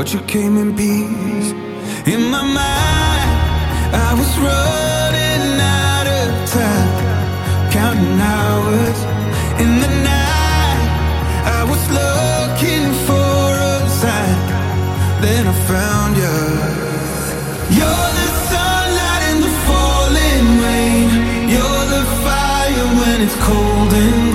But you came in peace. In my mind, I was running out of time, counting hours. In the night, I was looking for a sign. Then I found you. You're the sunlight in the falling rain. You're the fire when it's cold and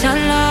sunlight